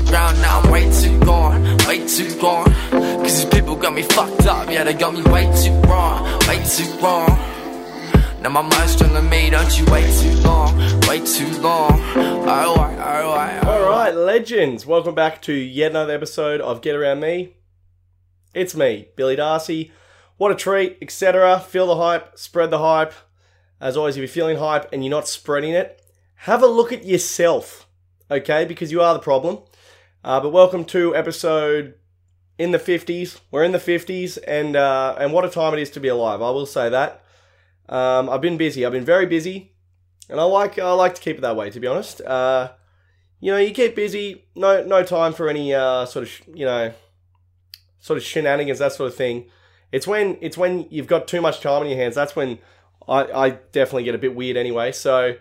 the ground now, I'm way too gone, way too gone. Cause these people got me fucked up, yeah, they got me way too wrong, way too wrong. Now my mind's stronger than me, don't you wait too long, way too long. Oh, oh, oh. Alright, alright, All right, legends. Welcome back to yet another episode of Get Around Me. It's me, Billy Darcy. What a treat, etc. Feel the hype, spread the hype. As always, if you're feeling hype and you're not spreading it, have a look at yourself, okay? Because you are the problem. Uh, but welcome to episode in the 50s. We're in the 50s, and uh, and what a time it is to be alive. I will say that. Um, I've been busy. I've been very busy, and I like I like to keep it that way. To be honest, uh, you know, you keep busy. No no time for any uh, sort of sh- you know sort of shenanigans, that sort of thing. It's when it's when you've got too much time on your hands. That's when I, I definitely get a bit weird anyway. So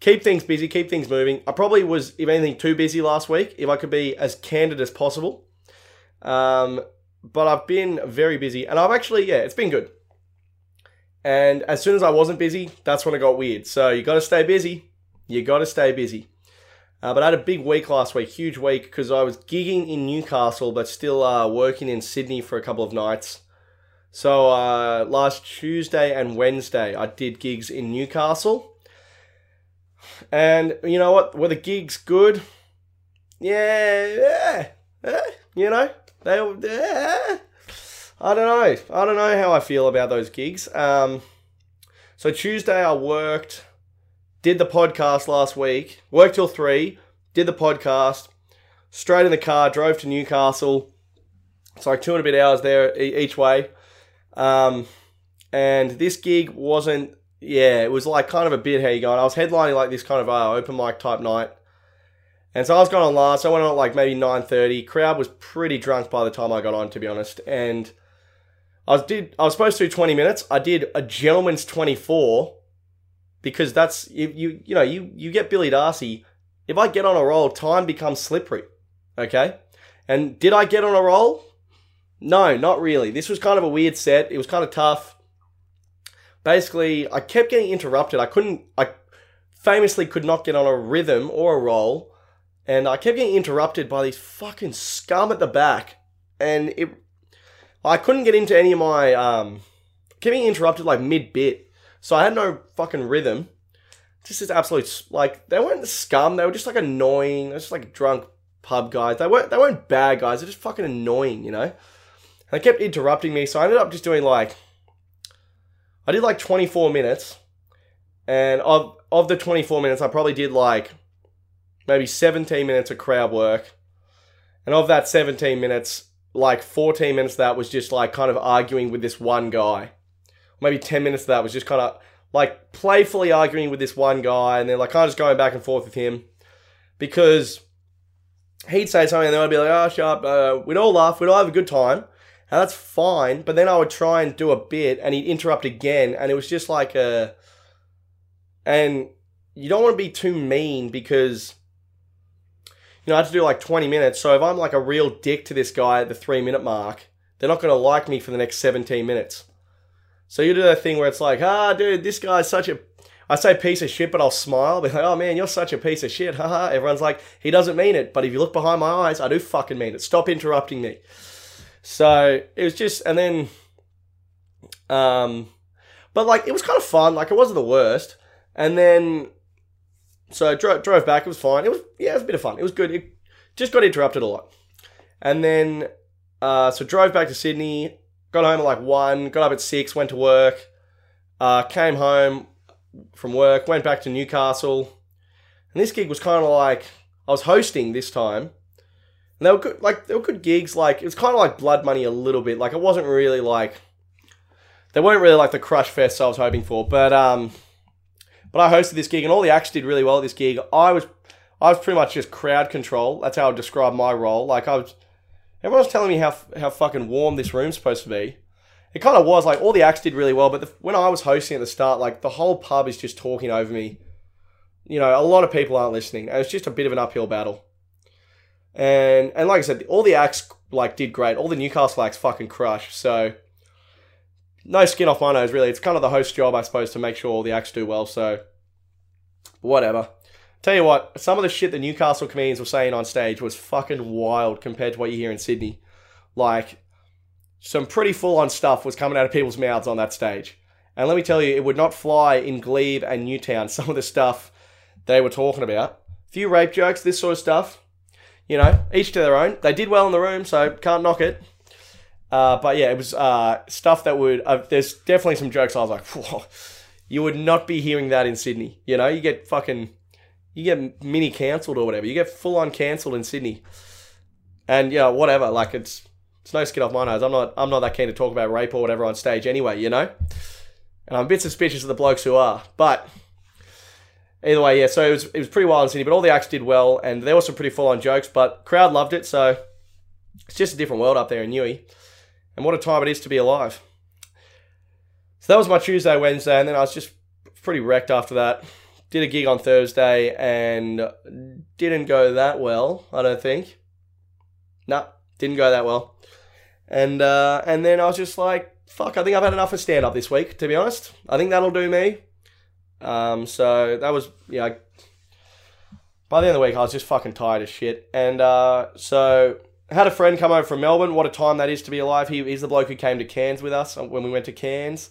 keep things busy, keep things moving. I probably was, if anything, too busy last week. If I could be as candid as possible, um, but I've been very busy, and I've actually yeah, it's been good. And as soon as I wasn't busy, that's when it got weird. So you got to stay busy. You got to stay busy. Uh, but I had a big week last week, huge week, because I was gigging in Newcastle, but still uh, working in Sydney for a couple of nights. So uh, last Tuesday and Wednesday, I did gigs in Newcastle. And you know what? Were the gigs good? Yeah, yeah, yeah you know, they. Yeah. I don't know. I don't know how I feel about those gigs. Um, so Tuesday I worked, did the podcast last week, worked till three, did the podcast, straight in the car, drove to Newcastle. It's like two and a bit hours there each way. Um, and this gig wasn't, yeah, it was like kind of a bit how you going. I was headlining like this kind of uh, open mic type night. And so I was going on last. I went on at like maybe 9.30. Crowd was pretty drunk by the time I got on, to be honest. And I was did I was supposed to do 20 minutes. I did a gentleman's 24 because that's you you, you know, you you get Billy Darcy. If I get on a roll, time becomes slippery. Okay? And did I get on a roll? No, not really. This was kind of a weird set. It was kind of tough. Basically, I kept getting interrupted. I couldn't I famously could not get on a rhythm or a roll. And I kept getting interrupted by these fucking scum at the back. And it I couldn't get into any of my um getting interrupted like mid bit. So I had no fucking rhythm. Just this absolute like they weren't scum, they were just like annoying, they were just like drunk pub guys. They weren't they weren't bad guys, they're just fucking annoying, you know? And they kept interrupting me, so I ended up just doing like I did like 24 minutes. And of of the 24 minutes, I probably did like maybe 17 minutes of crowd work. And of that 17 minutes, like 14 minutes of that was just like kind of arguing with this one guy. Maybe 10 minutes of that was just kind of like playfully arguing with this one guy and then like kind of just going back and forth with him because he'd say something and then I'd be like, oh, shut up. Uh, we'd all laugh. We'd all have a good time. And that's fine. But then I would try and do a bit and he'd interrupt again. And it was just like a. And you don't want to be too mean because you know, I had to do like 20 minutes. So if I'm like a real dick to this guy at the three minute mark, they're not going to like me for the next 17 minutes. So you do that thing where it's like, ah, dude, this guy's such a. I say piece of shit, but I'll smile. Be like, oh man, you're such a piece of shit. Haha. Everyone's like, he doesn't mean it. But if you look behind my eyes, I do fucking mean it. Stop interrupting me. So it was just, and then, um, but like, it was kind of fun. Like, it wasn't the worst. And then so I drove, drove back. It was fine. It was yeah, it was a bit of fun. It was good. It just got interrupted a lot, and then uh, so drove back to Sydney. Got home at like one. Got up at six. Went to work. Uh, came home from work. Went back to Newcastle, and this gig was kind of like I was hosting this time. And they were good. Like they were good gigs. Like it was kind of like blood money a little bit. Like it wasn't really like they weren't really like the crush fest I was hoping for, but um. But I hosted this gig, and all the acts did really well at this gig. I was, I was pretty much just crowd control. That's how I describe my role. Like I was, everyone was telling me how how fucking warm this room's supposed to be. It kind of was. Like all the acts did really well, but the, when I was hosting at the start, like the whole pub is just talking over me. You know, a lot of people aren't listening, and it's just a bit of an uphill battle. And and like I said, all the acts like did great. All the Newcastle acts fucking crushed. So no skin off my nose, really. It's kind of the host job, I suppose, to make sure all the acts do well. So, whatever. Tell you what, some of the shit the Newcastle comedians were saying on stage was fucking wild compared to what you hear in Sydney. Like, some pretty full on stuff was coming out of people's mouths on that stage. And let me tell you, it would not fly in Glebe and Newtown, some of the stuff they were talking about. A few rape jokes, this sort of stuff. You know, each to their own. They did well in the room, so can't knock it. Uh, but yeah, it was uh, stuff that would. Uh, there's definitely some jokes I was like, Whoa. you would not be hearing that in Sydney. You know, you get fucking. You get mini cancelled or whatever. You get full on cancelled in Sydney. And yeah, whatever. Like it's it's no skin off my nose. I'm not I'm not that keen to talk about rape or whatever on stage anyway, you know? And I'm a bit suspicious of the blokes who are. But either way, yeah, so it was it was pretty wild in Sydney, but all the acts did well and there were some pretty full on jokes, but crowd loved it, so it's just a different world up there in Newey. And what a time it is to be alive. So that was my Tuesday, Wednesday, and then I was just pretty wrecked after that. Did a gig on Thursday and didn't go that well, I don't think. No, didn't go that well. And uh, and then I was just like, fuck, I think I've had enough of stand up this week, to be honest. I think that'll do me. Um, so that was, yeah. By the end of the week, I was just fucking tired as shit. And uh, so I had a friend come over from Melbourne. What a time that is to be alive. He, he's the bloke who came to Cairns with us when we went to Cairns.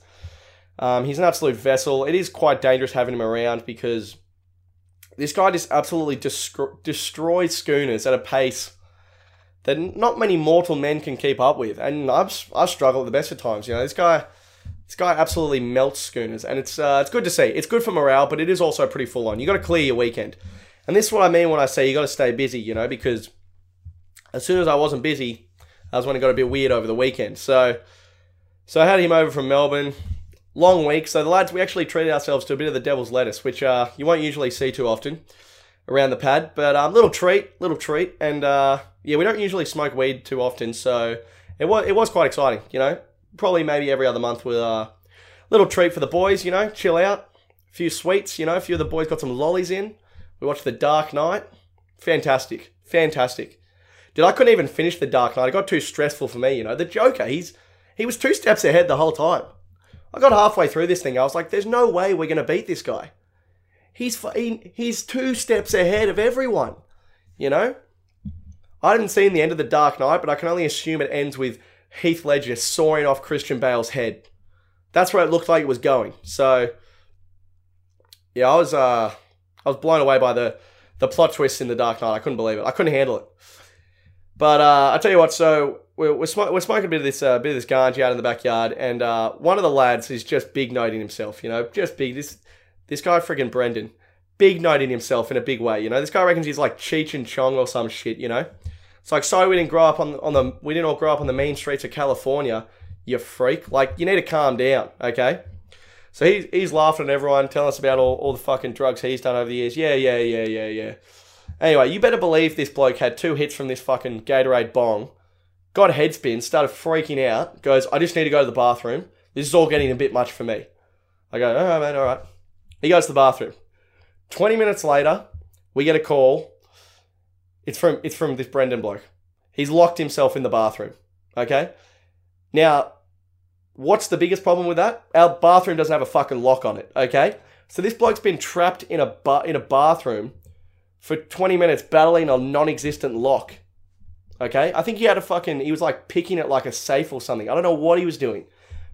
Um, he's an absolute vessel. It is quite dangerous having him around because this guy just absolutely destro- destroys schooners at a pace that not many mortal men can keep up with. And I've, I've struggled at the best of times. You know, this guy, this guy absolutely melts schooners, and it's uh, it's good to see. It's good for morale, but it is also pretty full on. You got to clear your weekend, and this is what I mean when I say you got to stay busy. You know, because as soon as I wasn't busy, I was when it got a bit weird over the weekend. So, so I had him over from Melbourne long week. So the lads, we actually treated ourselves to a bit of the devil's lettuce, which uh, you won't usually see too often around the pad. But um, little treat, little treat, and uh, yeah, we don't usually smoke weed too often, so it was it was quite exciting. You know, probably maybe every other month with a little treat for the boys. You know, chill out, a few sweets. You know, a few of the boys got some lollies in. We watched The Dark Knight. Fantastic, fantastic. Dude, I couldn't even finish The Dark Knight. It got too stressful for me. You know, the Joker. He's he was two steps ahead the whole time. I got halfway through this thing. I was like, there's no way we're going to beat this guy. He's, he, he's two steps ahead of everyone. You know? I didn't seen the end of The Dark Knight, but I can only assume it ends with Heath Ledger sawing off Christian Bale's head. That's where it looked like it was going. So, yeah, I was uh, I was blown away by the the plot twist in The Dark Knight. I couldn't believe it. I couldn't handle it. But uh, I tell you what, so we're, we're, sm- we're smoking a bit of this uh, bit of this ganja out in the backyard, and uh, one of the lads is just big noting himself. You know, just big. This this guy, friggin' Brendan, big noting himself in a big way. You know, this guy reckons he's like Cheech and Chong or some shit. You know, it's like sorry we didn't grow up on on the we didn't all grow up on the main streets of California. You freak! Like you need to calm down, okay? So he's he's laughing at everyone, telling us about all, all the fucking drugs he's done over the years. Yeah, yeah, yeah, yeah, yeah. Anyway, you better believe this bloke had two hits from this fucking Gatorade bong got head spin, started freaking out, goes, I just need to go to the bathroom. This is all getting a bit much for me. I go, all right, man, all right. He goes to the bathroom. 20 minutes later, we get a call. It's from it's from this Brendan bloke. He's locked himself in the bathroom. Okay? Now, what's the biggest problem with that? Our bathroom doesn't have a fucking lock on it, okay? So this bloke's been trapped in a ba- in a bathroom for 20 minutes battling a non-existent lock. Okay, I think he had a fucking. He was like picking it like a safe or something. I don't know what he was doing,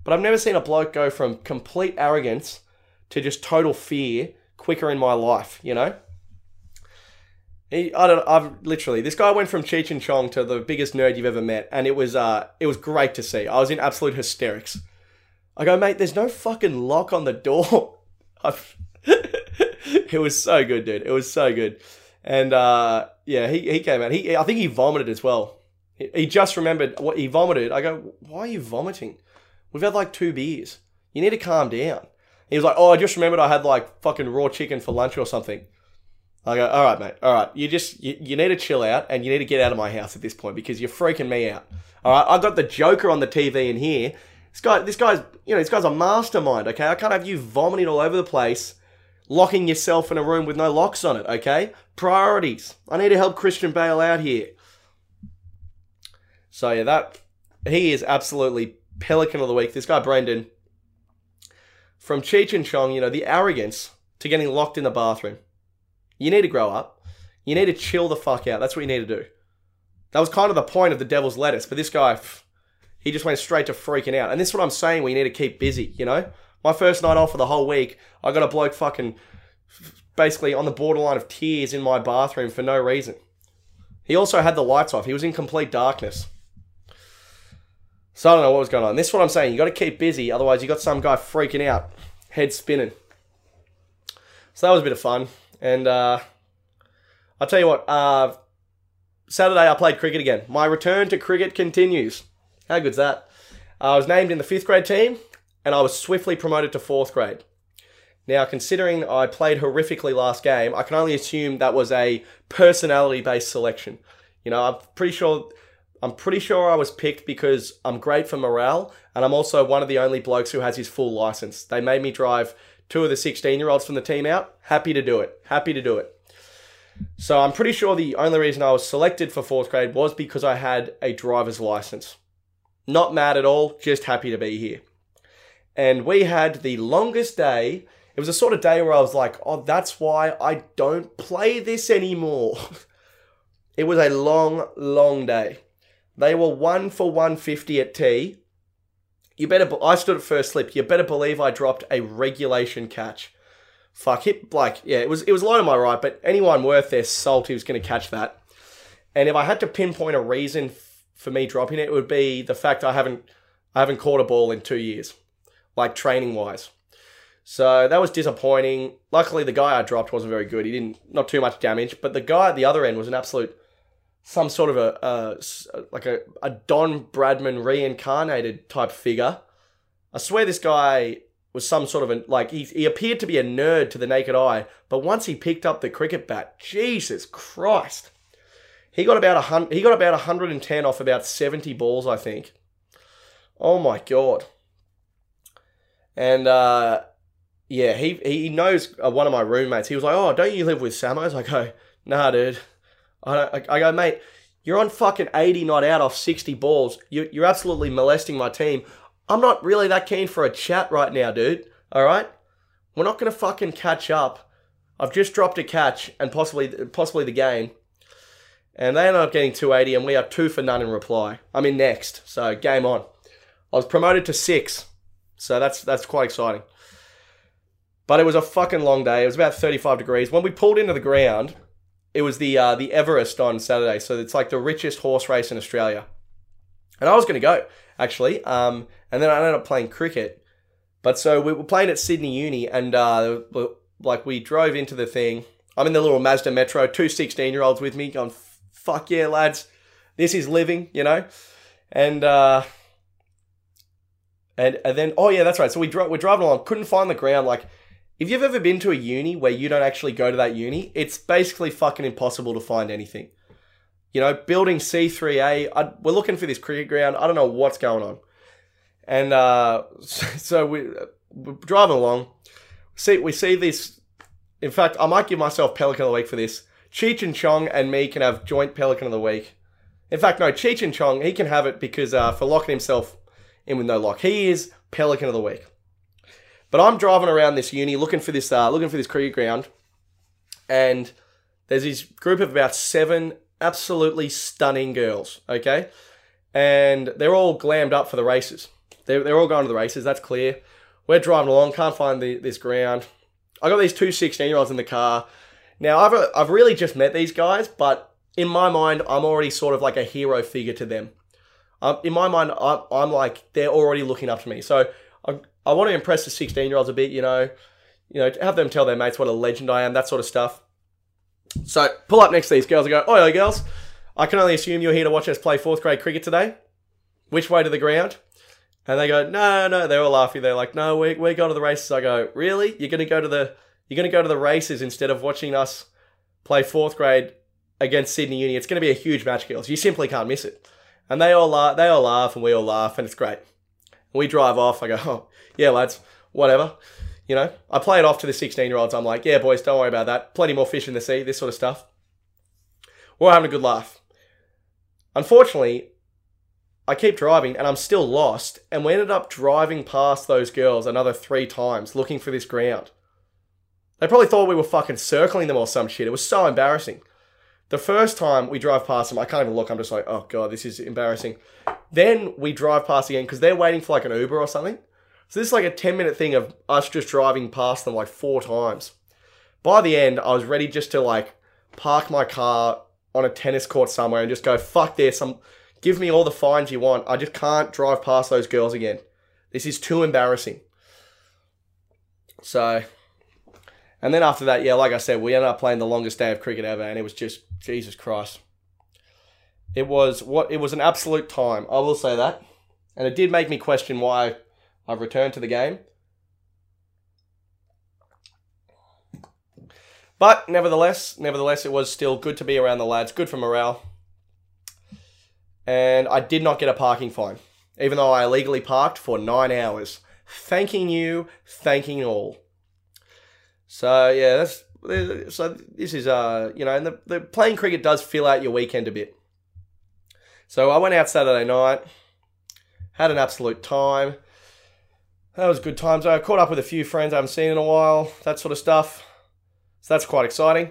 but I've never seen a bloke go from complete arrogance to just total fear quicker in my life. You know. He, I don't. I've literally. This guy went from Cheech and Chong to the biggest nerd you've ever met, and it was. Uh, it was great to see. I was in absolute hysterics. I go, mate. There's no fucking lock on the door. it was so good, dude. It was so good. And uh, yeah, he, he came out. He I think he vomited as well. He, he just remembered what he vomited. I go, why are you vomiting? We've had like two beers. You need to calm down. He was like, oh, I just remembered I had like fucking raw chicken for lunch or something. I go, all right, mate, all right. You just you, you need to chill out and you need to get out of my house at this point because you're freaking me out. All right, I've got the Joker on the TV in here. This guy, this guy's, you know, this guy's a mastermind. Okay, I can't have you vomiting all over the place locking yourself in a room with no locks on it, okay? Priorities. I need to help Christian Bale out here. So yeah, that he is absolutely pelican of the week. This guy Brendan from Cheech and Chong, you know, the arrogance to getting locked in the bathroom. You need to grow up. You need to chill the fuck out. That's what you need to do. That was kind of the point of the devil's lettuce. But this guy, he just went straight to freaking out. And this is what I'm saying. We need to keep busy, you know? My first night off for the whole week, I got a bloke fucking basically on the borderline of tears in my bathroom for no reason. He also had the lights off. He was in complete darkness. So I don't know what was going on. This is what I'm saying. You got to keep busy, otherwise you got some guy freaking out, head spinning. So that was a bit of fun, and uh, I'll tell you what. Uh, Saturday I played cricket again. My return to cricket continues. How good's that? I was named in the fifth grade team, and I was swiftly promoted to fourth grade. Now, considering I played horrifically last game, I can only assume that was a personality-based selection. You know, I'm pretty sure I'm pretty sure I was picked because I'm great for morale, and I'm also one of the only blokes who has his full license. They made me drive two of the 16 year olds from the team out. Happy to do it. Happy to do it. So I'm pretty sure the only reason I was selected for fourth grade was because I had a driver's license. Not mad at all, just happy to be here. And we had the longest day it was a sort of day where I was like, oh, that's why I don't play this anymore. it was a long, long day. They were one for 150 at tea. You better, I stood at first slip. You better believe I dropped a regulation catch. Fuck it, like yeah, it was it was low to my right, but anyone worth their salt who's going to catch that. And if I had to pinpoint a reason f- for me dropping it, it would be the fact I haven't I haven't caught a ball in two years, like training wise. So that was disappointing. Luckily, the guy I dropped wasn't very good. He didn't not too much damage, but the guy at the other end was an absolute some sort of a, a like a, a Don Bradman reincarnated type figure. I swear this guy was some sort of a like he, he appeared to be a nerd to the naked eye, but once he picked up the cricket bat, Jesus Christ, he got about a hundred. He got about hundred and ten off about seventy balls, I think. Oh my god! And uh, yeah, he he knows uh, one of my roommates. He was like, "Oh, don't you live with Samos?" I go, "Nah, dude." I, I, go, mate. You're on fucking 80 not out off 60 balls. You, you're absolutely molesting my team. I'm not really that keen for a chat right now, dude. All right? We're not going to fucking catch up. I've just dropped a catch and possibly possibly the game. And they ended up getting 280 and we are two for none in reply. I'm in next. So game on. I was promoted to six. So that's that's quite exciting. But it was a fucking long day. It was about 35 degrees. When we pulled into the ground, it was the uh, the Everest on Saturday. So it's like the richest horse race in Australia. And I was going to go, actually. Um, and then I ended up playing cricket. But so we were playing at Sydney Uni, and uh, like we drove into the thing. I'm in the little Mazda Metro, two 16 year olds with me, going, fuck yeah, lads. This is living, you know? And, uh, and, and then, oh yeah, that's right. So we dro- we're driving along, couldn't find the ground. Like, if you've ever been to a uni where you don't actually go to that uni, it's basically fucking impossible to find anything. You know, building C3A, I, we're looking for this cricket ground. I don't know what's going on. And uh, so we, we're driving along. See, we see this. In fact, I might give myself Pelican of the Week for this. Cheech and Chong and me can have joint Pelican of the Week. In fact, no, Cheech and Chong, he can have it because uh, for locking himself in with no lock. He is Pelican of the Week. But I'm driving around this uni looking for this uh, looking for this cricket ground, and there's this group of about seven absolutely stunning girls. Okay, and they're all glammed up for the races. They're, they're all going to the races. That's clear. We're driving along, can't find the, this ground. I got these two 16 year olds in the car. Now I've I've really just met these guys, but in my mind, I'm already sort of like a hero figure to them. Um, in my mind, I'm, I'm like they're already looking up to me. So I, I want to impress the 16 year olds a bit, you know, you know, have them tell their mates what a legend I am, that sort of stuff. So pull up next to these girls and go, oh, girls, I can only assume you're here to watch us play fourth grade cricket today. Which way to the ground? And they go, no, no, they're all laughing. They're like, no, we we go to the races. I go, really? You're gonna go to the you're gonna go to the races instead of watching us play fourth grade against Sydney Uni. It's gonna be a huge match, girls. You simply can't miss it. And they all laugh, they all laugh, and we all laugh, and it's great. We drive off. I go, oh, yeah, lads, whatever. You know, I play it off to the 16 year olds. I'm like, yeah, boys, don't worry about that. Plenty more fish in the sea, this sort of stuff. We're having a good laugh. Unfortunately, I keep driving and I'm still lost, and we ended up driving past those girls another three times looking for this ground. They probably thought we were fucking circling them or some shit. It was so embarrassing. The first time we drive past them, I can't even look. I'm just like, oh god, this is embarrassing. Then we drive past again because they're waiting for like an Uber or something. So this is like a 10 minute thing of us just driving past them like four times. By the end, I was ready just to like park my car on a tennis court somewhere and just go, fuck this. I'm, give me all the fines you want. I just can't drive past those girls again. This is too embarrassing. So, and then after that, yeah, like I said, we ended up playing the longest day of cricket ever, and it was just Jesus Christ. It was what it was an absolute time. I will say that, and it did make me question why I've returned to the game. But nevertheless, nevertheless, it was still good to be around the lads. Good for morale. And I did not get a parking fine, even though I illegally parked for nine hours. Thanking you, thanking all. So yeah, that's so. This is uh, you know, and the, the playing cricket does fill out your weekend a bit. So I went out Saturday night, had an absolute time. That was good times. I caught up with a few friends I haven't seen in a while, that sort of stuff. So that's quite exciting.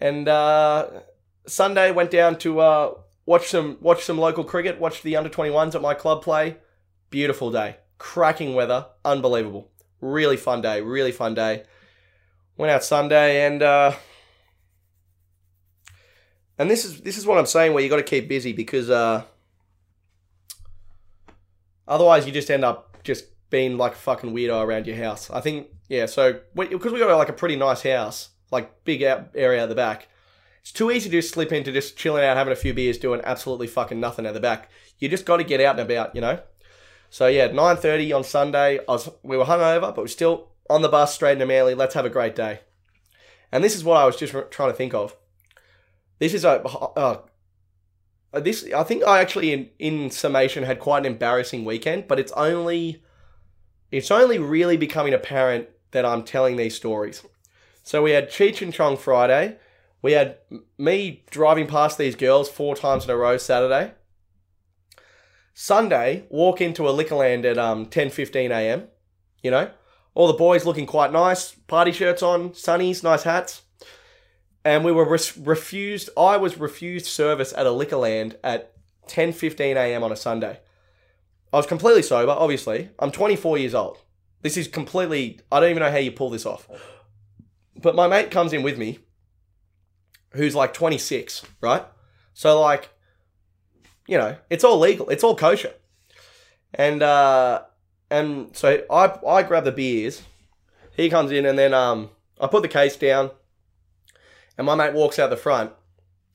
And uh, Sunday went down to uh, watch some watch some local cricket. Watch the under 21s at my club play. Beautiful day, cracking weather, unbelievable. Really fun day, really fun day. Went out Sunday and uh, and this is this is what I'm saying where you got to keep busy because uh, otherwise you just end up just being like a fucking weirdo around your house. I think yeah. So because we got like a pretty nice house, like big out area at the back, it's too easy to just slip into just chilling out, having a few beers, doing absolutely fucking nothing at the back. You just got to get out and about, you know. So yeah, nine thirty on Sunday. I was we were hungover, but we're still on the bus straight into Manly. Let's have a great day. And this is what I was just trying to think of. This is a uh, this. I think I actually, in in summation, had quite an embarrassing weekend. But it's only it's only really becoming apparent that I'm telling these stories. So we had Cheech and Chong Friday. We had me driving past these girls four times in a row Saturday. Sunday, walk into a Liquorland at um 10 15 a.m. You know, all the boys looking quite nice, party shirts on, sunnies, nice hats. And we were res- refused, I was refused service at a Liquorland at 10.15 a.m. on a Sunday. I was completely sober, obviously. I'm 24 years old. This is completely, I don't even know how you pull this off. But my mate comes in with me, who's like 26, right? So, like, you know, it's all legal, it's all kosher. And, uh, and so I, I grab the beers. He comes in, and then um, I put the case down, and my mate walks out the front.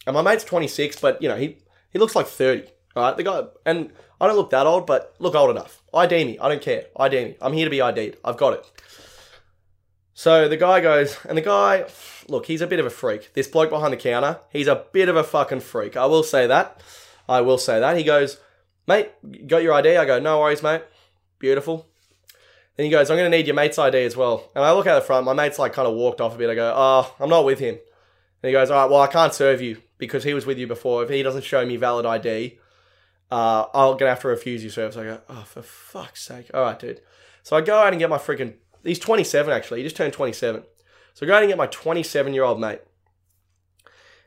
And my mate's 26, but, you know, he, he looks like 30, right? The guy, and I don't look that old, but look old enough. ID me. I don't care. ID me. I'm here to be ID'd. I've got it. So the guy goes, and the guy, look, he's a bit of a freak. This bloke behind the counter, he's a bit of a fucking freak. I will say that. I will say that. He goes, mate, got your ID? I go, no worries, mate. Beautiful. Then he goes, I'm going to need your mate's ID as well. And I look out the front. My mate's like kind of walked off a bit. I go, oh, I'm not with him. And he goes, all right, well, I can't serve you because he was with you before. If he doesn't show me valid ID, uh, I'm gonna have to refuse your service. I go, oh, for fuck's sake. All right, dude. So I go out and get my freaking. He's 27 actually. He just turned 27. So I go out and get my 27 year old mate.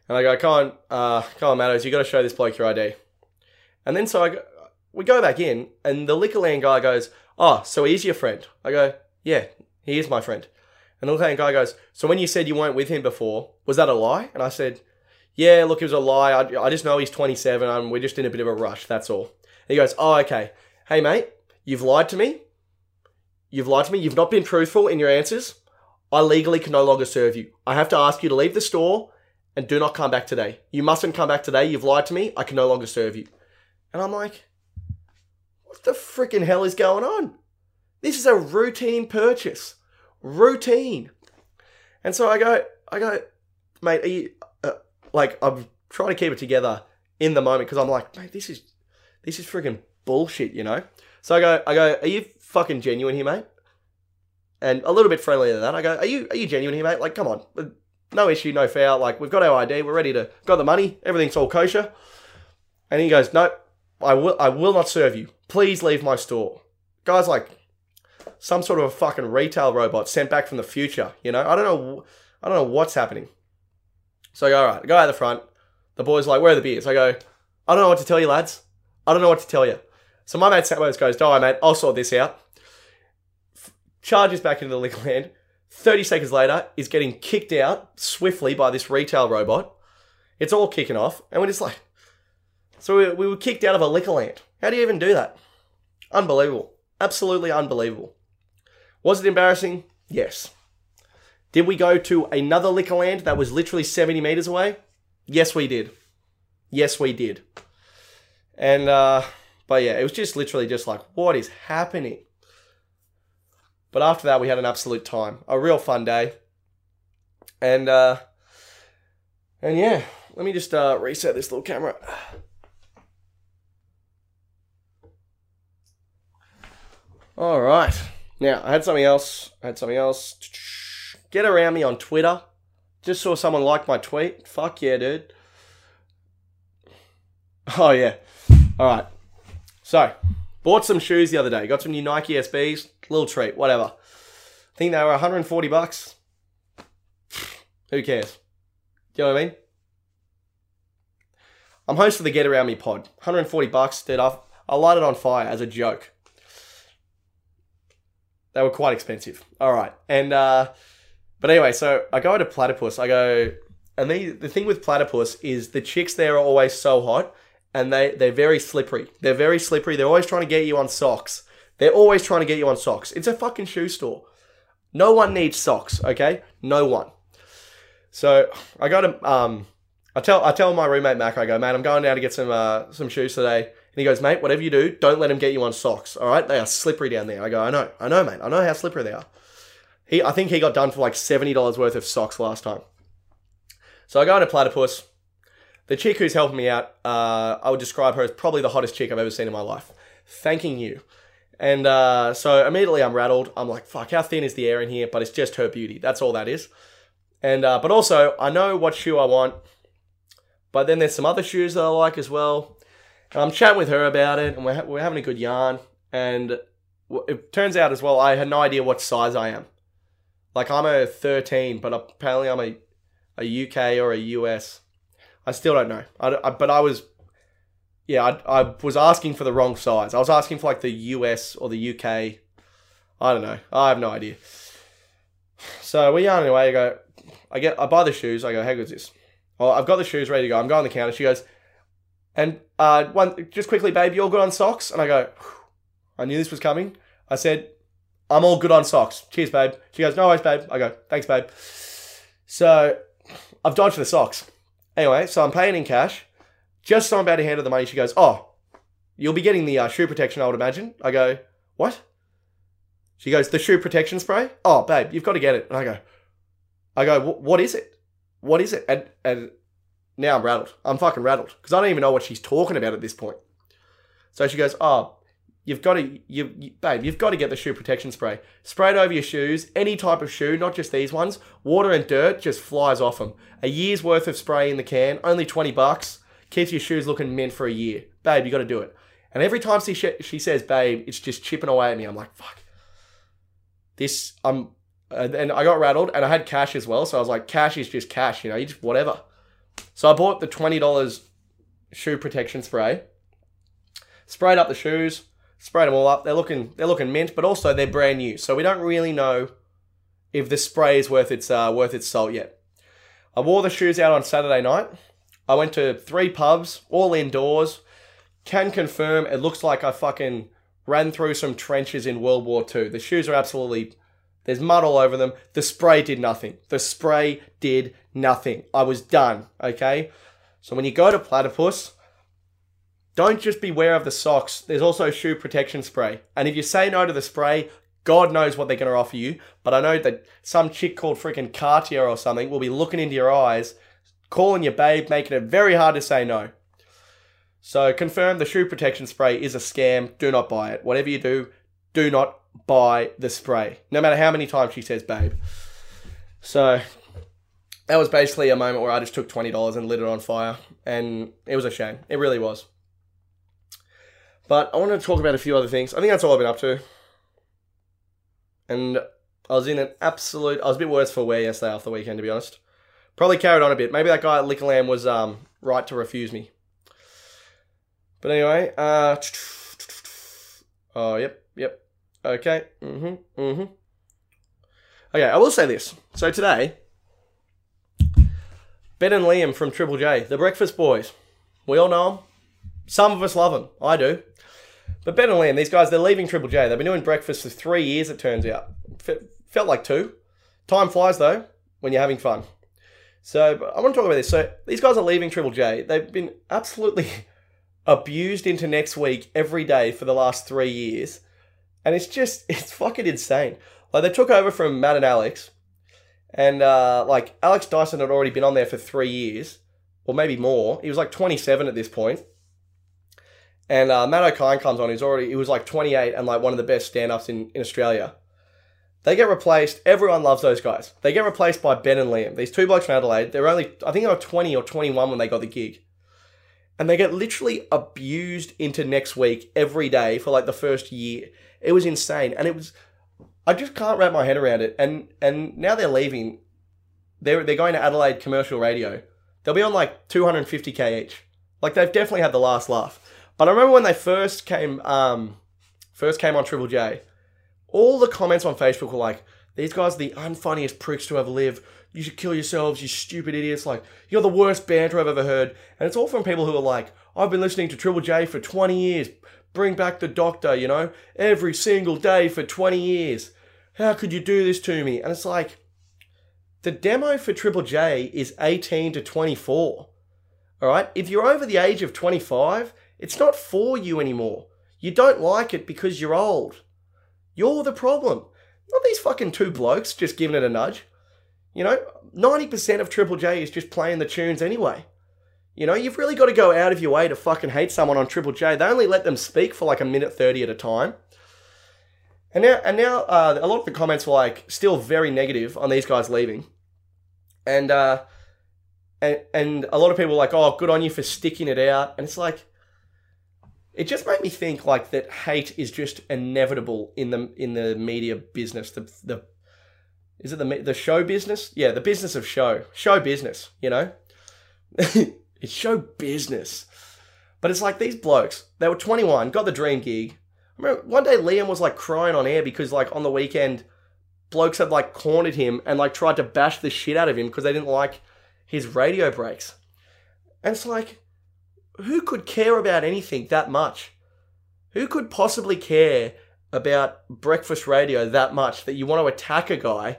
And I go, come on, uh, come on, Mattos, you got to show this bloke your ID. And then so I go, we go back in, and the Liquorland guy goes, oh, so he's your friend? I go, yeah, he is my friend. And the Liquorland guy goes, so when you said you weren't with him before, was that a lie? And I said, yeah, look, it was a lie. I, I just know he's 27. and we're just in a bit of a rush. That's all. And he goes, oh, okay. Hey, mate, you've lied to me. You've lied to me. You've not been truthful in your answers. I legally can no longer serve you. I have to ask you to leave the store and do not come back today. You mustn't come back today. You've lied to me. I can no longer serve you. And I'm like, what the freaking hell is going on? This is a routine purchase. Routine. And so I go, I go, mate, are you, uh, like I'm trying to keep it together in the moment because I'm like, mate, this is this is freaking bullshit, you know. So I go, I go, are you fucking genuine here, mate? And a little bit friendlier than that, I go, are you are you genuine here, mate? Like, come on, uh, no issue, no foul. Like, we've got our ID, we're ready to got the money, everything's all kosher. And he goes, no, I will I will not serve you. Please leave my store. Guy's like, some sort of a fucking retail robot sent back from the future. You know, I don't know, I don't know what's happening. So I go, all right, I go out the front. The boys like, where are the beers? I go, I don't know what to tell you, lads. I don't know what to tell you. So my mate Samwise goes, don't worry, mate, I'll sort this out. F- charges back into the Liquorland. 30 seconds later, is getting kicked out swiftly by this retail robot. It's all kicking off, and we're just like, so we, we were kicked out of a Liquorland. How do you even do that? Unbelievable. Absolutely unbelievable. Was it embarrassing? Yes. Did we go to another Liquorland that was literally 70 meters away? Yes, we did. Yes, we did. And, uh, but yeah, it was just literally just like, what is happening? But after that, we had an absolute time. A real fun day. And, uh, and yeah, let me just, uh, reset this little camera. All right. Now, I had something else. I had something else. Get around me on Twitter. Just saw someone like my tweet. Fuck yeah, dude. Oh, yeah. All right. So, bought some shoes the other day. Got some new Nike SBs. Little treat, whatever. I think they were 140 bucks. Who cares? Do you know what I mean? I'm host of the Get Around Me pod. 140 bucks, dude. I've, I light it on fire as a joke. They were quite expensive. All right. And, uh, but anyway, so I go to Platypus. I go, and the, the thing with Platypus is the chicks there are always so hot and they, they're very slippery. They're very slippery. They're always trying to get you on socks. They're always trying to get you on socks. It's a fucking shoe store. No one needs socks, okay? No one. So I go to, um, I tell, I tell my roommate Mac, I go, man, I'm going down to get some, uh, some shoes today. And he goes, mate, whatever you do, don't let them get you on socks. All right, they are slippery down there. I go, I know, I know, mate, I know how slippery they are. He, I think he got done for like seventy dollars worth of socks last time. So I go into Platypus. The chick who's helping me out, uh, I would describe her as probably the hottest chick I've ever seen in my life. Thanking you. And uh, so immediately I'm rattled. I'm like, fuck, how thin is the air in here? But it's just her beauty. That's all that is. And uh, but also I know what shoe I want. But then there's some other shoes that I like as well. I'm chatting with her about it, and we're, we're having a good yarn. And it turns out as well, I had no idea what size I am. Like I'm a 13, but apparently I'm a, a UK or a US. I still don't know. I, I, but I was, yeah, I, I was asking for the wrong size. I was asking for like the US or the UK. I don't know. I have no idea. So we're yarning away. I go, I get, I buy the shoes. I go, how good's this? Well, I've got the shoes ready to go. I'm going on the counter. She goes, and uh, one just quickly, babe, you all good on socks? And I go, I knew this was coming. I said, I'm all good on socks. Cheers, babe. She goes, no worries, babe. I go, thanks, babe. So I've dodged the socks. Anyway, so I'm paying in cash. Just so I'm about to hand her the money, she goes, oh, you'll be getting the uh, shoe protection, I would imagine. I go, what? She goes, the shoe protection spray? Oh, babe, you've got to get it. And I go, I go, what is it? What is it? And, and now I'm rattled. I'm fucking rattled because I don't even know what she's talking about at this point. So she goes, "Oh, you've got to, you, you, babe, you've got to get the shoe protection spray. Spray it over your shoes, any type of shoe, not just these ones. Water and dirt just flies off them. A year's worth of spray in the can, only twenty bucks, keeps your shoes looking mint for a year. Babe, you got to do it." And every time she she says, "Babe," it's just chipping away at me. I'm like, "Fuck." This, I'm, and I got rattled, and I had cash as well, so I was like, "Cash is just cash, you know, you just whatever." So I bought the $20 shoe protection spray, sprayed up the shoes, sprayed them all up. They're looking they're looking mint, but also they're brand new. So we don't really know if the spray is worth its uh, worth its salt yet. I wore the shoes out on Saturday night. I went to three pubs, all indoors. Can confirm it looks like I fucking ran through some trenches in World War II. The shoes are absolutely there's mud all over them. The spray did nothing. The spray did nothing. I was done, okay? So when you go to Platypus, don't just beware of the socks. There's also shoe protection spray. And if you say no to the spray, God knows what they're going to offer you. But I know that some chick called freaking Cartier or something will be looking into your eyes, calling you babe, making it very hard to say no. So confirm the shoe protection spray is a scam. Do not buy it. Whatever you do, do not buy the spray, no matter how many times she says babe. So that was basically a moment where I just took twenty dollars and lit it on fire, and it was a shame. It really was. But I want to talk about a few other things. I think that's all I've been up to. and I was in an absolute. I was a bit worse for wear yesterday after the weekend, to be honest. Probably carried on a bit. Maybe that guy at Liquorland was um, right to refuse me. But anyway, uh, oh yep, yep, okay, mhm, mhm. Okay, I will say this. So today, Ben and Liam from Triple J, the Breakfast Boys. We all know them. Some of us love them. I do. But Ben and Liam, these guys, they're leaving Triple J. They've been doing breakfast for three years, it turns out. F- felt like two. Time flies, though, when you're having fun. So I want to talk about this. So these guys are leaving Triple J. They've been absolutely abused into next week every day for the last three years. And it's just, it's fucking insane. Like, they took over from Matt and Alex. And, uh, like, Alex Dyson had already been on there for three years, or maybe more. He was like 27 at this point. And uh, Matt O'Kine comes on. He's already he was like 28 and like one of the best stand-ups in, in Australia. They get replaced. Everyone loves those guys. They get replaced by Ben and Liam. These two blokes from Adelaide. They're only I think they were 20 or 21 when they got the gig. And they get literally abused into next week every day for like the first year. It was insane. And it was I just can't wrap my head around it. And and now they're leaving. They're they're going to Adelaide commercial radio. They'll be on like 250k each. Like they've definitely had the last laugh. But I remember when they first came, um, first came on Triple J, all the comments on Facebook were like, "These guys are the unfunniest pricks to ever live. You should kill yourselves, you stupid idiots. Like, you're the worst banter I've ever heard." And it's all from people who are like, "I've been listening to Triple J for 20 years. Bring back the Doctor, you know, every single day for 20 years. How could you do this to me?" And it's like, the demo for Triple J is 18 to 24. All right, if you're over the age of 25 it's not for you anymore. You don't like it because you're old. You're the problem. Not these fucking two blokes just giving it a nudge. You know, 90% of Triple J is just playing the tunes anyway. You know, you've really got to go out of your way to fucking hate someone on Triple J. They only let them speak for like a minute 30 at a time. And now, and now uh, a lot of the comments were like still very negative on these guys leaving. And, uh, and, and a lot of people were like, oh, good on you for sticking it out. And it's like, it just made me think like that hate is just inevitable in the in the media business. The the is it the the show business? Yeah, the business of show, show business. You know, it's show business. But it's like these blokes. They were 21, got the dream gig. Remember one day Liam was like crying on air because like on the weekend, blokes had like cornered him and like tried to bash the shit out of him because they didn't like his radio breaks. And it's like, who could care about anything that much? Who could possibly care about breakfast radio that much that you want to attack a guy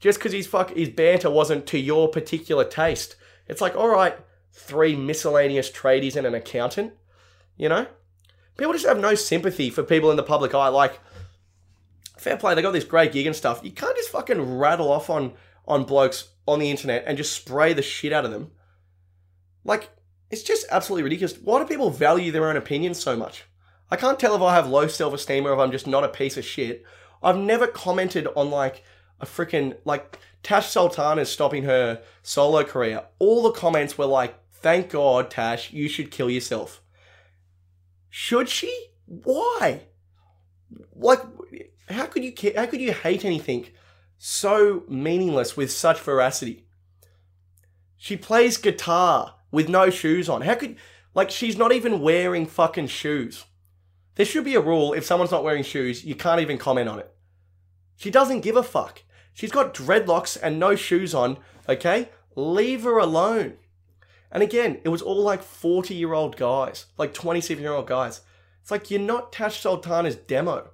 just because his fuck his banter wasn't to your particular taste? It's like, all right, three miscellaneous tradies and an accountant, you know. People just have no sympathy for people in the public eye. Like, fair play, they got this great gig and stuff. You can't just fucking rattle off on on blokes on the internet and just spray the shit out of them. Like, it's just absolutely ridiculous. Why do people value their own opinions so much? I can't tell if I have low self esteem or if I'm just not a piece of shit. I've never commented on like a freaking like Tash Sultana is stopping her solo career. All the comments were like, "Thank God, Tash, you should kill yourself." Should she? Why? Like, how could you how could you hate anything so meaningless with such veracity? She plays guitar with no shoes on. How could like she's not even wearing fucking shoes? There should be a rule if someone's not wearing shoes, you can't even comment on it. She doesn't give a fuck. She's got dreadlocks and no shoes on, okay? Leave her alone. And again, it was all like 40 year old guys, like 27 year old guys. It's like you're not Tash Sultana's demo.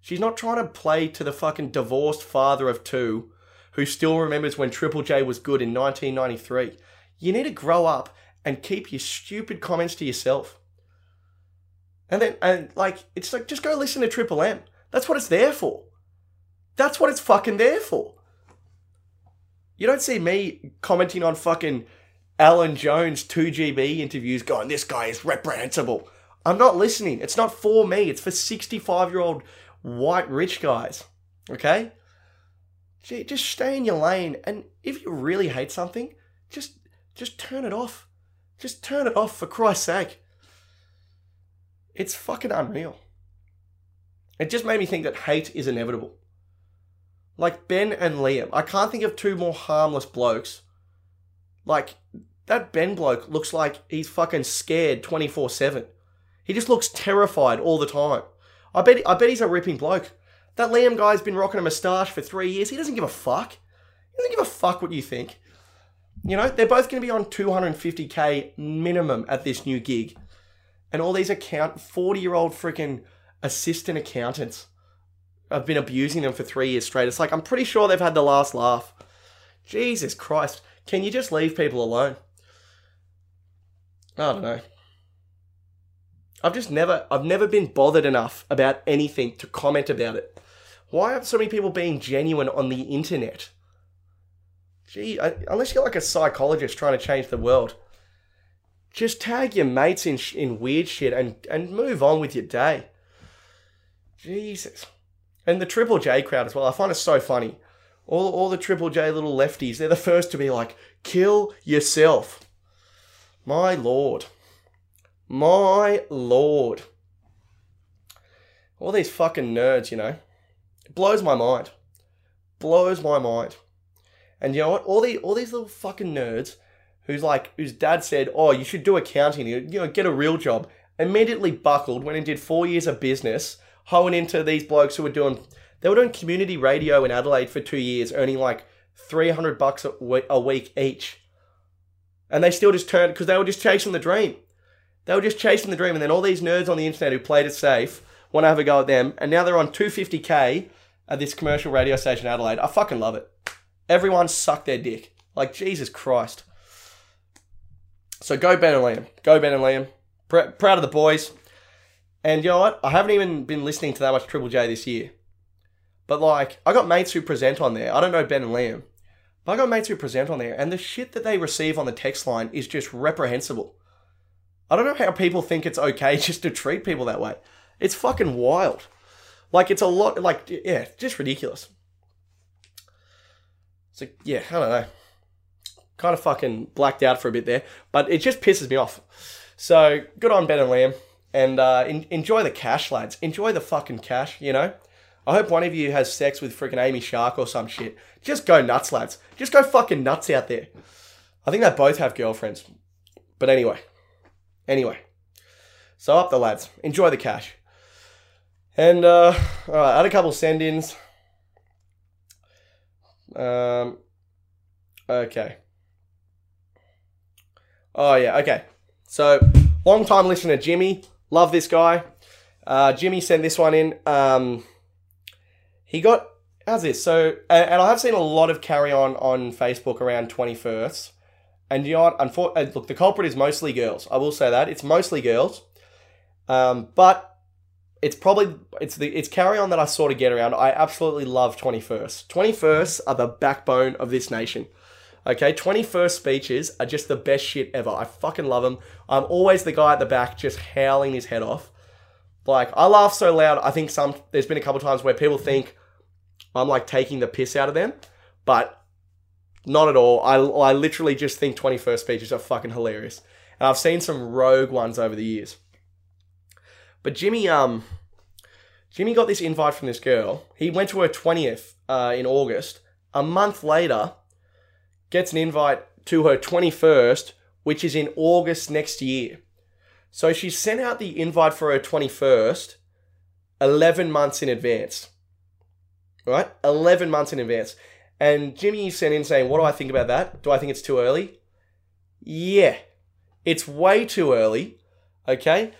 She's not trying to play to the fucking divorced father of two who still remembers when Triple J was good in 1993. You need to grow up and keep your stupid comments to yourself. And then, and like, it's like, just go listen to Triple M. That's what it's there for. That's what it's fucking there for. You don't see me commenting on fucking Alan Jones 2GB interviews going, this guy is reprehensible. I'm not listening. It's not for me. It's for 65 year old white rich guys. Okay? Just stay in your lane. And if you really hate something, just just turn it off. Just turn it off for Christ's sake. It's fucking unreal. It just made me think that hate is inevitable. Like Ben and Liam. I can't think of two more harmless blokes. Like, that Ben bloke looks like he's fucking scared 24 7. He just looks terrified all the time. I bet, I bet he's a ripping bloke. That Liam guy's been rocking a moustache for three years. He doesn't give a fuck. He doesn't give a fuck what you think. You know, they're both going to be on 250k minimum at this new gig. And all these account 40 year old freaking assistant accountants have been abusing them for three years straight. It's like, I'm pretty sure they've had the last laugh. Jesus Christ. Can you just leave people alone? I don't know. I've just never, I've never been bothered enough about anything to comment about it. Why are so many people being genuine on the internet? Gee, I, unless you're like a psychologist trying to change the world, just tag your mates in in weird shit and and move on with your day. Jesus, and the Triple J crowd as well. I find it so funny. All all the Triple J little lefties, they're the first to be like, "Kill yourself." My lord, my lord. All these fucking nerds, you know. It blows my mind. Blows my mind. And you know what? All the all these little fucking nerds who's like whose dad said, "Oh, you should do accounting. You know, get a real job." Immediately buckled, went and did four years of business, hoeing into these blokes who were doing. They were doing community radio in Adelaide for two years, earning like three hundred bucks a week each, and they still just turned because they were just chasing the dream. They were just chasing the dream, and then all these nerds on the internet who played it safe want to have a go at them, and now they're on two fifty k at this commercial radio station in Adelaide. I fucking love it. Everyone suck their dick. Like, Jesus Christ. So go Ben and Liam. Go Ben and Liam. Pr- proud of the boys. And you know what? I haven't even been listening to that much Triple J this year. But like, I got mates who present on there. I don't know Ben and Liam. But I got mates who present on there. And the shit that they receive on the text line is just reprehensible. I don't know how people think it's okay just to treat people that way. It's fucking wild. Like, it's a lot, like, yeah, just ridiculous. So yeah, I don't know. Kind of fucking blacked out for a bit there, but it just pisses me off. So good on Ben and Liam, and uh, in, enjoy the cash, lads. Enjoy the fucking cash. You know. I hope one of you has sex with freaking Amy Shark or some shit. Just go nuts, lads. Just go fucking nuts out there. I think they both have girlfriends. But anyway. Anyway. So up the lads. Enjoy the cash. And uh alright, I had a couple send ins. Um, okay. Oh yeah, okay. So long time listener Jimmy, love this guy. Uh, Jimmy sent this one in. Um, he got how's this? So and I have seen a lot of carry on on Facebook around twenty first. And you know what? Unfor- look, the culprit is mostly girls. I will say that it's mostly girls. Um, but it's probably it's the it's carry on that I sort of get around. I absolutely love 21st. 21st are the backbone of this nation. Okay, 21st speeches are just the best shit ever. I fucking love them. I'm always the guy at the back just howling his head off. Like I laugh so loud. I think some there's been a couple times where people think I'm like taking the piss out of them, but not at all. I I literally just think 21st speeches are fucking hilarious. And I've seen some rogue ones over the years. But Jimmy, um, Jimmy got this invite from this girl. He went to her twentieth uh, in August. A month later, gets an invite to her twenty first, which is in August next year. So she sent out the invite for her twenty first, eleven months in advance. Right, eleven months in advance. And Jimmy sent in saying, "What do I think about that? Do I think it's too early?" Yeah, it's way too early. Okay,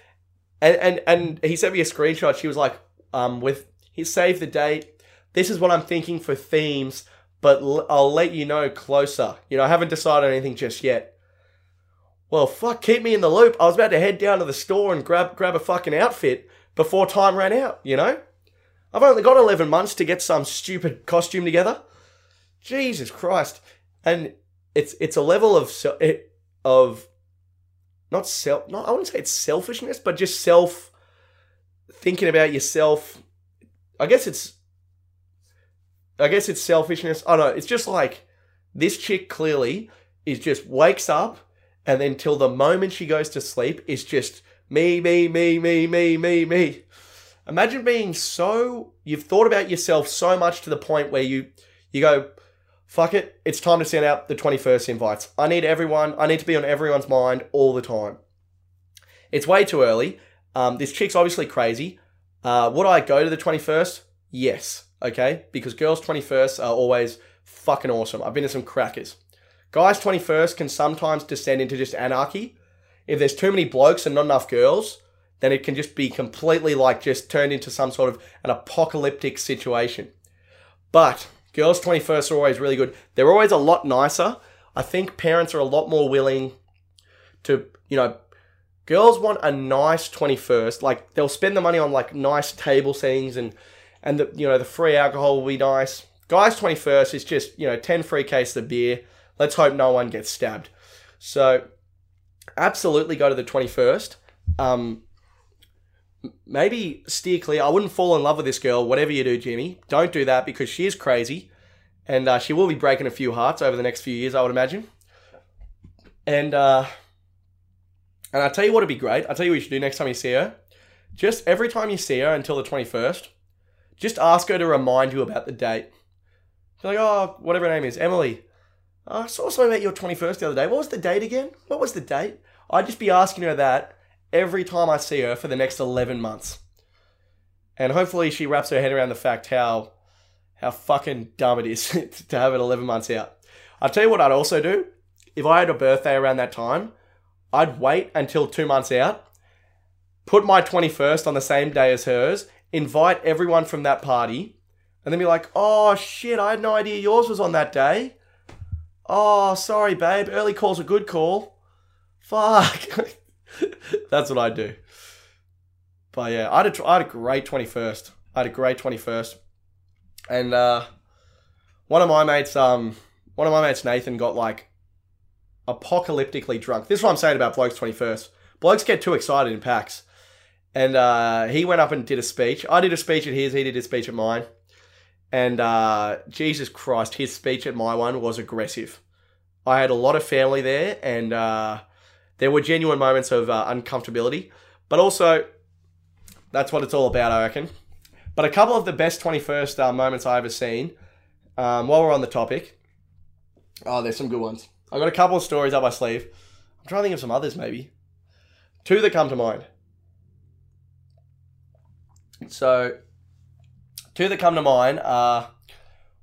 and and and he sent me a screenshot. She was like, um, with he saved the date. This is what I'm thinking for themes, but I'll let you know closer. You know, I haven't decided anything just yet. Well, fuck, keep me in the loop. I was about to head down to the store and grab grab a fucking outfit before time ran out. You know, I've only got eleven months to get some stupid costume together. Jesus Christ, and it's it's a level of eh, of not self not I wouldn't say it's selfishness, but just self thinking about yourself. I guess it's I guess it's selfishness. I don't know. It's just like this chick clearly is just wakes up and then till the moment she goes to sleep is just me, me, me, me, me, me, me. Imagine being so you've thought about yourself so much to the point where you you go, fuck it, it's time to send out the 21st invites. I need everyone, I need to be on everyone's mind all the time. It's way too early. Um, this chick's obviously crazy. Uh, would I go to the 21st? Yes. Okay. Because girls' 21st are always fucking awesome. I've been to some crackers. Guys' 21st can sometimes descend into just anarchy. If there's too many blokes and not enough girls, then it can just be completely like just turned into some sort of an apocalyptic situation. But girls' 21st are always really good. They're always a lot nicer. I think parents are a lot more willing to, you know, girls want a nice 21st. Like they'll spend the money on like nice table settings and and the you know the free alcohol will be nice. Guys 21st is just, you know, 10 free cases of beer. Let's hope no one gets stabbed. So absolutely go to the 21st. Um, maybe steer clear. I wouldn't fall in love with this girl, whatever you do, Jimmy. Don't do that because she is crazy. And uh, she will be breaking a few hearts over the next few years, I would imagine. And uh, and I'll tell you what would be great. I'll tell you what you should do next time you see her. Just every time you see her until the 21st, just ask her to remind you about the date. Be like, oh, whatever her name is, Emily. I saw something about your 21st the other day. What was the date again? What was the date? I'd just be asking her that every time I see her for the next 11 months. And hopefully she wraps her head around the fact how how fucking dumb it is to have it 11 months out. I'll tell you what I'd also do. If I had a birthday around that time, I'd wait until two months out, put my 21st on the same day as hers, invite everyone from that party, and then be like, oh shit, I had no idea yours was on that day. Oh, sorry, babe. Early call's a good call. Fuck. That's what I do. But yeah, I had a, I had a great 21st. I had a great 21st. And uh, one of my mates, um, one of my mates, Nathan, got like apocalyptically drunk. This is what I'm saying about blokes 21st. Blokes get too excited in packs. And uh, he went up and did a speech. I did a speech at his, he did a speech at mine. And uh, Jesus Christ, his speech at my one was aggressive. I had a lot of family there, and uh, there were genuine moments of uh, uncomfortability. But also, that's what it's all about, I reckon. But a couple of the best 21st uh, moments I ever seen, um, while we're on the topic, oh, there's some good ones. I've got a couple of stories up my sleeve. I'm trying to think of some others, maybe. Two that come to mind. So, two that come to mind are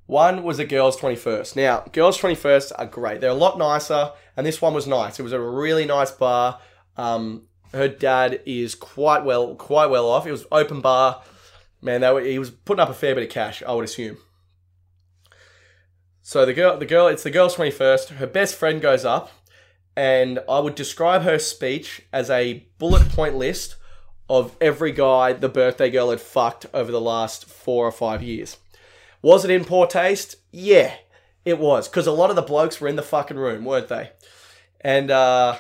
one was a girls' 21st. Now, girls' 21st are great. They're a lot nicer, and this one was nice. It was a really nice bar. Um, her dad is quite well, quite well off. It was open bar. Man, he was putting up a fair bit of cash, I would assume. So the girl, the girl, it's the girl's 21st. Her best friend goes up, and I would describe her speech as a bullet point list of every guy the birthday girl had fucked over the last four or five years. Was it in poor taste? Yeah, it was. Because a lot of the blokes were in the fucking room, weren't they? And, uh,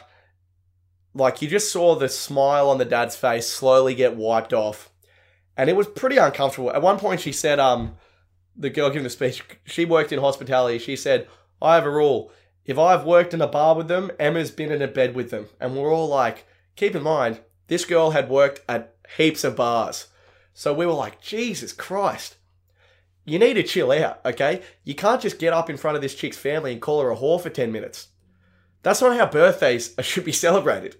like, you just saw the smile on the dad's face slowly get wiped off. And it was pretty uncomfortable. At one point, she said, um, the girl giving the speech, she worked in hospitality. She said, I have a rule. If I've worked in a bar with them, Emma's been in a bed with them. And we're all like, keep in mind, this girl had worked at heaps of bars. So we were like, Jesus Christ. You need to chill out, okay? You can't just get up in front of this chick's family and call her a whore for 10 minutes. That's not how birthdays should be celebrated.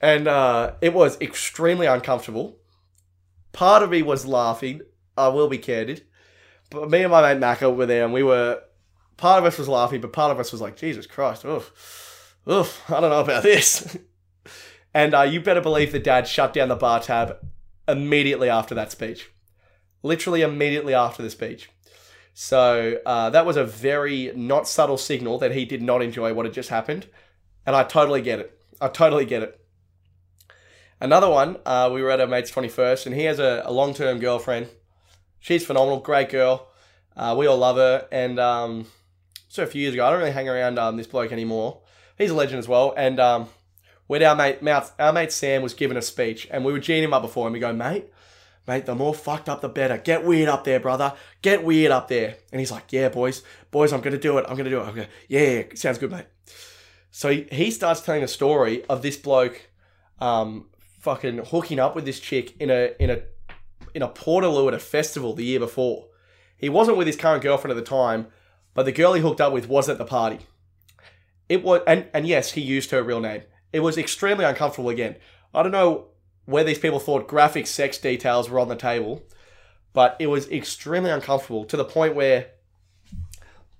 And uh, it was extremely uncomfortable. Part of me was laughing, I will be candid. But me and my mate Macca were there and we were, part of us was laughing, but part of us was like, Jesus Christ, oof, oof, I don't know about this. And uh, you better believe the dad shut down the bar tab immediately after that speech. Literally immediately after the speech. So uh, that was a very not subtle signal that he did not enjoy what had just happened. And I totally get it. I totally get it. Another one, uh, we were at our mate's 21st, and he has a, a long term girlfriend. She's phenomenal, great girl. Uh, we all love her. And um, so a few years ago, I don't really hang around um, this bloke anymore. He's a legend as well. And um, when our mate, our mate Sam was giving a speech, and we were geeing him up before, and we go, mate, mate, the more fucked up, the better. Get weird up there, brother. Get weird up there. And he's like, yeah, boys, boys, I'm gonna do it. I'm gonna do it. Okay, yeah, yeah, sounds good, mate. So he, he starts telling a story of this bloke, um, fucking hooking up with this chick in a in a in a Portaloo at a festival the year before. He wasn't with his current girlfriend at the time, but the girl he hooked up with was at the party. It was and and yes, he used her real name. It was extremely uncomfortable again. I don't know where these people thought graphic sex details were on the table, but it was extremely uncomfortable to the point where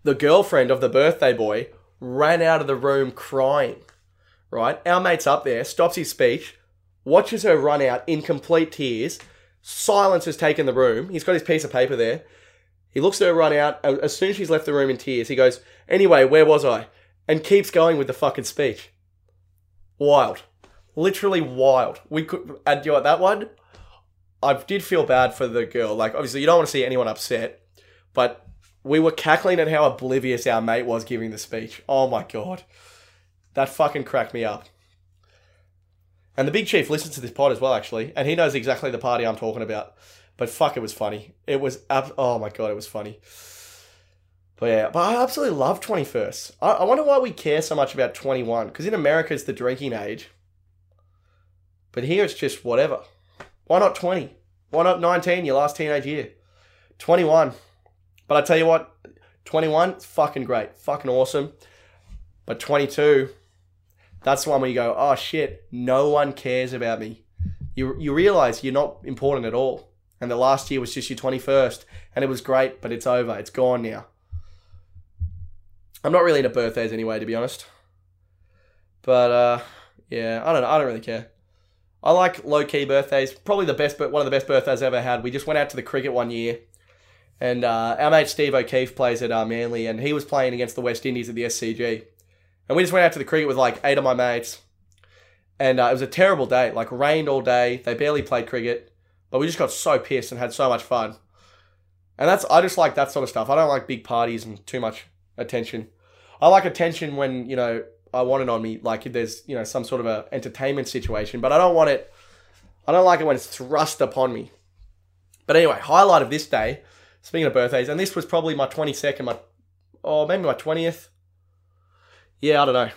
the girlfriend of the birthday boy ran out of the room crying. Right? Our mate's up there, stops his speech, watches her run out in complete tears. Silence has taken the room. He's got his piece of paper there. He looks at her run out. As soon as she's left the room in tears, he goes, Anyway, where was I? And keeps going with the fucking speech. Wild. Literally wild. We could, and you know that one, I did feel bad for the girl. Like, obviously, you don't want to see anyone upset, but we were cackling at how oblivious our mate was giving the speech. Oh my god. That fucking cracked me up. And the Big Chief listens to this pod as well, actually, and he knows exactly the party I'm talking about. But fuck, it was funny. It was, ab- oh my god, it was funny. But yeah, but I absolutely love 21st. I, I wonder why we care so much about 21, because in America it's the drinking age. But here it's just whatever. Why not 20? Why not 19, your last teenage year? 21. But I tell you what, 21, it's fucking great. Fucking awesome. But 22, that's the one where you go, oh shit, no one cares about me. You, you realize you're not important at all. And the last year was just your 21st. And it was great, but it's over. It's gone now. I'm not really into birthdays anyway, to be honest. But uh, yeah, I don't know. I don't really care. I like low key birthdays. Probably the best, but one of the best birthdays I ever had. We just went out to the cricket one year, and uh, our mate Steve O'Keefe plays at uh, Manly, and he was playing against the West Indies at the SCG, and we just went out to the cricket with like eight of my mates, and uh, it was a terrible day. Like rained all day. They barely played cricket, but we just got so pissed and had so much fun. And that's I just like that sort of stuff. I don't like big parties and too much attention. I like attention when you know I want it on me, like if there's you know some sort of a entertainment situation, but I don't want it. I don't like it when it's thrust upon me. But anyway, highlight of this day. Speaking of birthdays, and this was probably my twenty second, my or maybe my twentieth. Yeah, I don't know.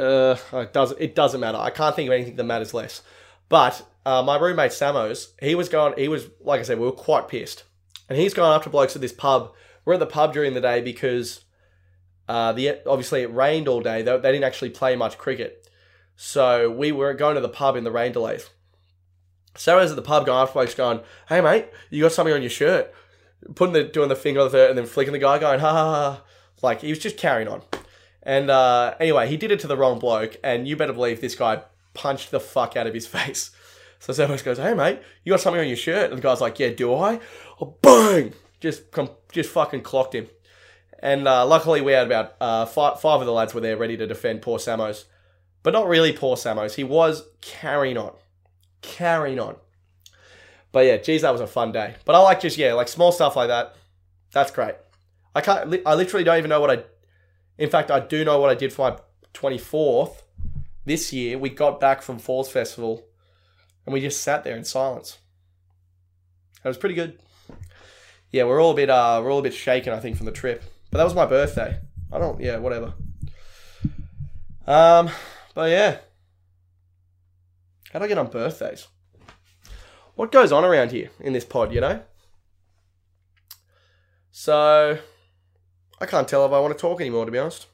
Uh, it doesn't it doesn't matter. I can't think of anything that matters less. But uh, my roommate Samos, he was going. He was like I said, we were quite pissed, and he's going up to blokes at this pub. We're at the pub during the day because uh, the obviously it rained all day. They, they didn't actually play much cricket, so we were going to the pub in the rain delays. Sarah's at the pub going after going, "Hey mate, you got something on your shirt?" Putting the doing the finger on the and then flicking the guy, going, "Ha ha ha!" Like he was just carrying on. And uh, anyway, he did it to the wrong bloke, and you better believe this guy punched the fuck out of his face. So Sarah goes, "Hey mate, you got something on your shirt?" And the guy's like, "Yeah, do I?" Oh, bang! Just just fucking clocked him. And uh, luckily, we had about uh, five, five of the lads were there ready to defend poor Samos. But not really poor Samos. He was carrying on. Carrying on. But yeah, geez, that was a fun day. But I like just, yeah, like small stuff like that. That's great. I can't, I literally don't even know what I, in fact, I do know what I did for my 24th this year. We got back from Falls Festival and we just sat there in silence. It was pretty good. Yeah, we're all a bit, uh, we're all a bit shaken, I think, from the trip. But that was my birthday. I don't, yeah, whatever. Um, but yeah. How do I get on birthdays? What goes on around here in this pod, you know? So, I can't tell if I want to talk anymore, to be honest.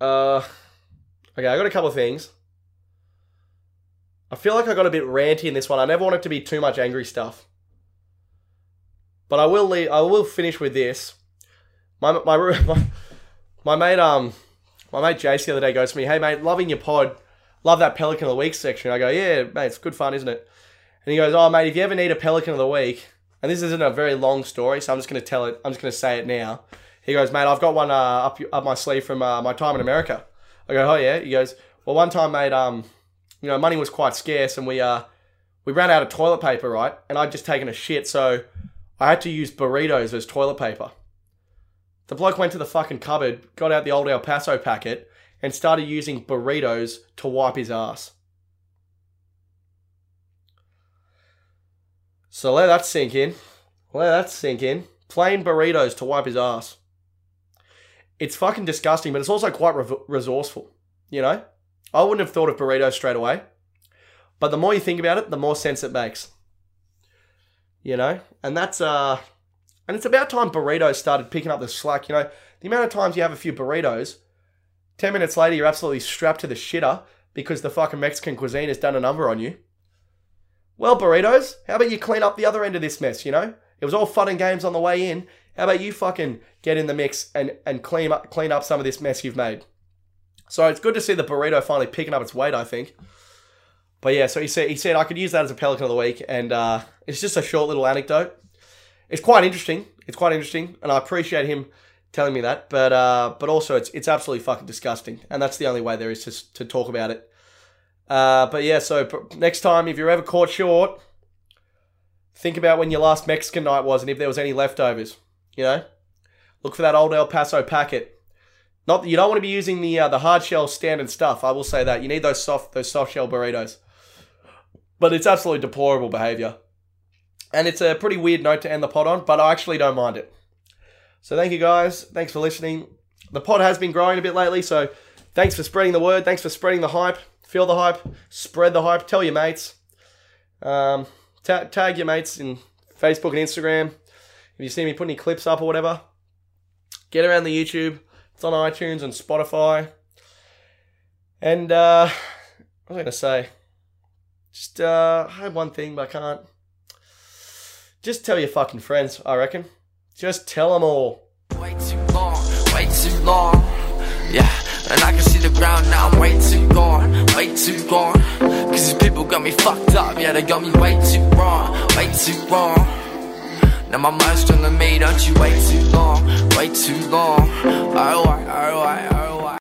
Uh, okay, I got a couple of things. I feel like I got a bit ranty in this one. I never want it to be too much angry stuff. But I will leave, I will finish with this. My my my, my mate um my mate Jace the other day goes to me, "Hey mate, loving your pod, love that Pelican of the Week section." I go, "Yeah, mate, it's good fun, isn't it?" And he goes, "Oh mate, if you ever need a Pelican of the Week, and this isn't a very long story, so I'm just going to tell it. I'm just going to say it now." He goes, "Mate, I've got one uh, up up my sleeve from uh, my time in America." I go, "Oh yeah." He goes, "Well, one time, mate, um, you know, money was quite scarce, and we uh we ran out of toilet paper, right? And I'd just taken a shit, so." I had to use burritos as toilet paper. The bloke went to the fucking cupboard, got out the old El Paso packet, and started using burritos to wipe his ass. So let that sink in. Let that sink in. Plain burritos to wipe his ass. It's fucking disgusting, but it's also quite re- resourceful, you know? I wouldn't have thought of burritos straight away. But the more you think about it, the more sense it makes. You know? And that's uh and it's about time burritos started picking up the slack, you know. The amount of times you have a few burritos, 10 minutes later you're absolutely strapped to the shitter because the fucking Mexican cuisine has done a number on you. Well, burritos, how about you clean up the other end of this mess, you know? It was all fun and games on the way in. How about you fucking get in the mix and, and clean up clean up some of this mess you've made? So it's good to see the burrito finally picking up its weight, I think. But yeah, so he said he said I could use that as a pelican of the week, and uh, it's just a short little anecdote. It's quite interesting. It's quite interesting, and I appreciate him telling me that. But uh, but also it's it's absolutely fucking disgusting, and that's the only way there is to to talk about it. Uh, but yeah, so next time if you're ever caught short, think about when your last Mexican night was, and if there was any leftovers. You know, look for that old El Paso packet. Not you don't want to be using the uh, the hard shell standard stuff. I will say that you need those soft those soft shell burritos. But it's absolutely deplorable behavior. And it's a pretty weird note to end the pod on, but I actually don't mind it. So thank you guys. Thanks for listening. The pod has been growing a bit lately, so thanks for spreading the word. Thanks for spreading the hype. Feel the hype. Spread the hype. Tell your mates. Um, ta- tag your mates in Facebook and Instagram. If you see me putting clips up or whatever, get around the YouTube. It's on iTunes and Spotify. And uh, what was I going to say? Just uh, I had one thing, but I can't. Just tell your fucking friends, I reckon. Just tell them all. Way too long, way too long. Yeah, and I can see the ground now. I'm way too gone, way too gone. Cause these people got me fucked up. Yeah, they got me way too wrong, way too wrong. Now my mind's telling me, don't you wait too long, way too long. Alright, alright, alright.